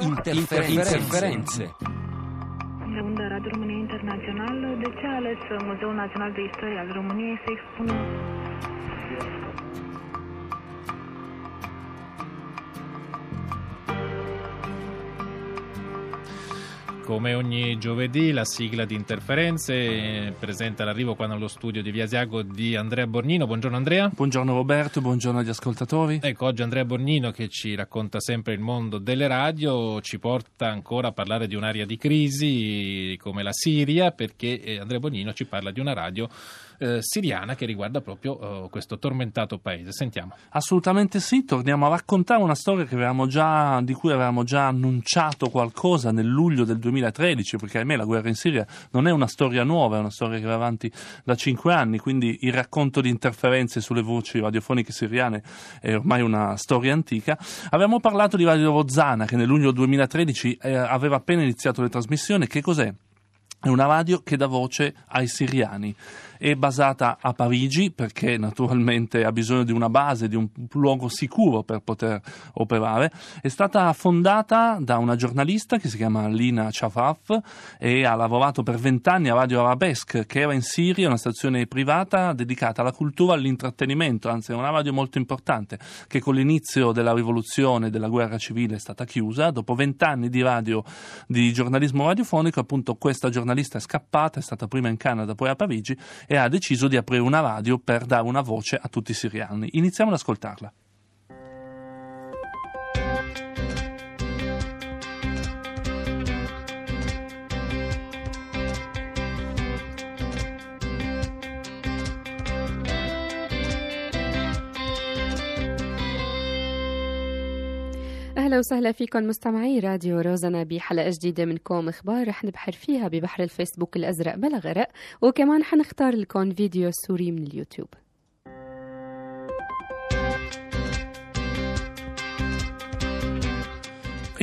Interferențe. De unde Radio România Internațional, de ce ales Muzeul Național de Istorie al României să expună Come ogni giovedì la sigla di interferenze eh, presenta l'arrivo qua nello studio di Via Asiago di Andrea Bornino. Buongiorno Andrea. Buongiorno Roberto, buongiorno agli ascoltatori. Ecco, oggi Andrea Bornino che ci racconta sempre il mondo delle radio, ci porta ancora a parlare di un'area di crisi come la Siria, perché eh, Andrea Bornino ci parla di una radio eh, siriana che riguarda proprio eh, questo tormentato paese. Sentiamo. Assolutamente sì, torniamo a raccontare una storia già, di cui avevamo già annunciato qualcosa nel luglio del 2013, perché ahimè la guerra in Siria non è una storia nuova, è una storia che va avanti da cinque anni, quindi il racconto di interferenze sulle voci radiofoniche siriane è ormai una storia antica. Avevamo parlato di Radio Rozzana che nel luglio 2013 eh, aveva appena iniziato le trasmissioni. Che cos'è? È una radio che dà voce ai siriani è basata a Parigi perché naturalmente ha bisogno di una base, di un luogo sicuro per poter operare. È stata fondata da una giornalista che si chiama Lina Chafaf e ha lavorato per vent'anni a Radio Arabesque che era in Siria, una stazione privata dedicata alla cultura e all'intrattenimento, anzi è una radio molto importante che con l'inizio della rivoluzione, della guerra civile è stata chiusa. Dopo vent'anni di radio, di giornalismo radiofonico, appunto questa giornalista è scappata, è stata prima in Canada, poi a Parigi e ha deciso di aprire una radio per dare una voce a tutti i siriani. Iniziamo ad ascoltarla. أهلا وسهلا فيكم مستمعي راديو روزنا بحلقة جديدة منكم. إخبار رح نبحر فيها ببحر الفيسبوك الأزرق بلا غرق وكمان حنختار لكم فيديو سوري من اليوتيوب.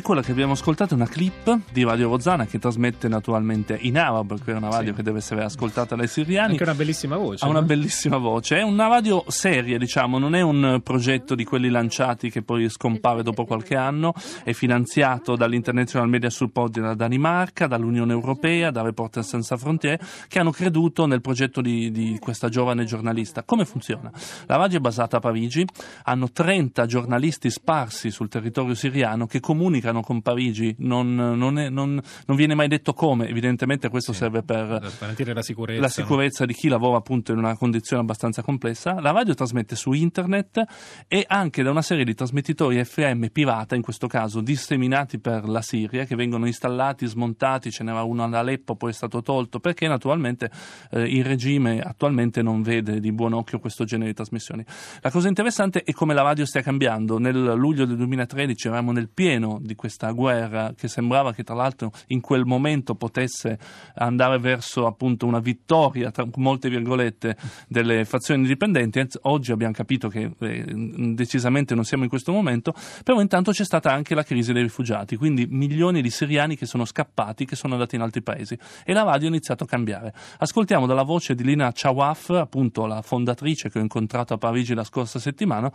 Quella che abbiamo ascoltato è una clip di Radio Rozzana che trasmette naturalmente in arabo, perché è una radio sì. che deve essere ascoltata dai siriani. Anche una bellissima voce. Ha no? una bellissima voce. È una radio seria, diciamo, non è un progetto di quelli lanciati che poi scompare dopo qualche anno. È finanziato dall'International Media Support della Danimarca, dall'Unione Europea, da Reporters Senza Frontiere, che hanno creduto nel progetto di, di questa giovane giornalista. Come funziona? La radio è basata a Parigi, hanno 30 giornalisti sparsi sul territorio siriano che comunicano comunicano con Parigi, non, non, è, non, non, viene mai detto come, evidentemente questo sì, serve per, garantire la sicurezza. la sicurezza di chi lavora appunto in una condizione abbastanza complessa. La radio trasmette su internet e anche da una serie di trasmettitori FM pirata, in questo caso disseminati per la Siria, che vengono installati, smontati, ce n'era uno ad Aleppo, poi è stato tolto, perché naturalmente eh, il regime attualmente non vede di buon occhio questo genere di trasmissioni. La cosa interessante è come la radio stia cambiando. Nel luglio del 2013 eravamo nel pieno di questa guerra che sembrava che tra l'altro in quel momento potesse andare verso appunto una vittoria tra molte virgolette delle fazioni indipendenti. Oggi abbiamo capito che eh, decisamente non siamo in questo momento però intanto c'è stata anche la crisi dei rifugiati quindi milioni di siriani che sono scappati che sono andati in altri paesi. E la radio ha iniziato a cambiare. Ascoltiamo dalla voce di Lina Chawaf appunto la fondatrice che ho incontrato a Parigi la scorsa settimana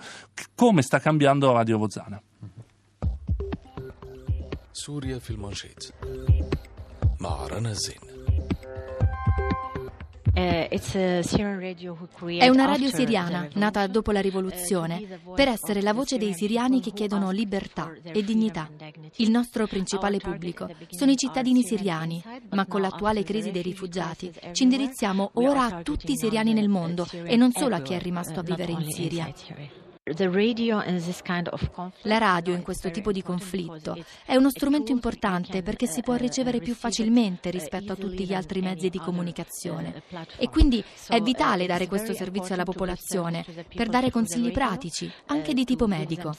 come sta cambiando Radio Vozana سوريا في المانشيت مع رنا الزين Eh, È una radio siriana, nata dopo la rivoluzione, per essere la voce dei siriani che chiedono libertà e dignità. Il nostro principale pubblico sono i cittadini siriani, ma con l'attuale crisi dei rifugiati ci indirizziamo ora a tutti i siriani nel mondo e non solo a chi è rimasto a vivere in Siria. La radio in questo tipo di conflitto è uno strumento importante perché si può ricevere più facilmente rispetto a tutti gli altri mezzi di comunicazione e quindi è vitale dare questo servizio alla popolazione per dare consigli pratici, anche di tipo medico.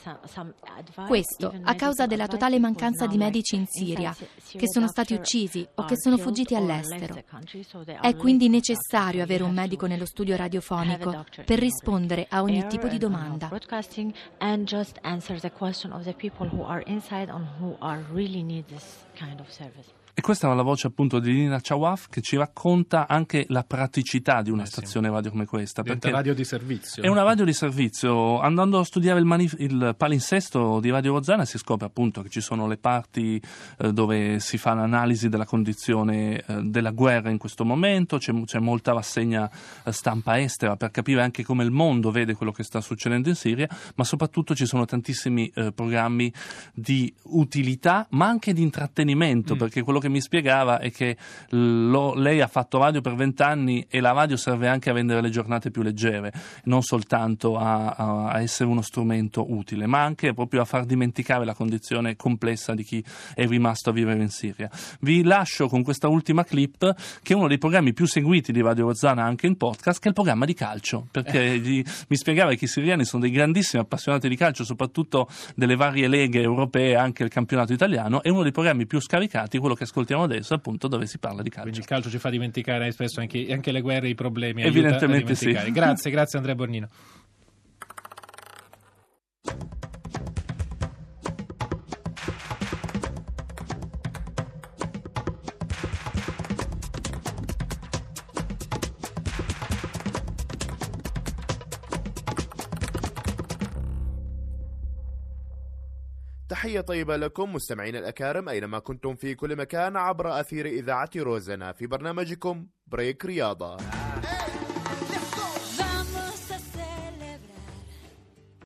Questo a causa della totale mancanza di medici in Siria, che sono stati uccisi o che sono fuggiti all'estero. È quindi necessario avere un medico nello studio radiofonico per rispondere a ogni tipo di domanda broadcasting and just answer the question of the people who are inside and who are really need this kind of service. E questa è la voce appunto di Lina Chawaf che ci racconta anche la praticità di una Eh sì. stazione radio come questa. Diventa Perché radio di servizio. è una radio di servizio. Andando a studiare il, manif- il palinsesto di Radio Rozzana si scopre appunto che ci sono le parti eh, dove si fa l'analisi della condizione eh, della guerra in questo momento, c'è, c'è molta rassegna eh, stampa estera per capire anche come il mondo vede quello che sta succedendo in Siria, ma soprattutto ci sono tantissimi eh, programmi di utilità ma anche di intrattenimento, Mm. perché quello che mi spiegava è che lo- lei ha fatto radio per vent'anni e la radio serve anche a rendere le giornate più leggere, non soltanto a, a- a essere uno strumento utile, ma anche proprio a far dimenticare la condizione complessa di chi è rimasto a vivere in Siria. Vi lascio con questa ultima clip, che è uno dei programmi più seguiti di Radio Rozzana anche in podcast, che è il programma di calcio, perché gli- mi spiegava che i siriani sono dei grandissimi appassionati di calcio, soprattutto delle varie leghe europee, anche il campionato italiano, e uno dei programmi più scaricati, quello che ascoltiamo adesso, appunto, dove si parla di calcio. Quindi il calcio ci fa dimenticare spesso anche, anche le guerre e i problemi. Evidentemente sì. Grazie, grazie Andrea Bornino. تحية طيبة لكم مستمعين الأكارم أينما كنتم في كل مكان عبر أثير إذاعة روزنا في برنامجكم بريك رياضة.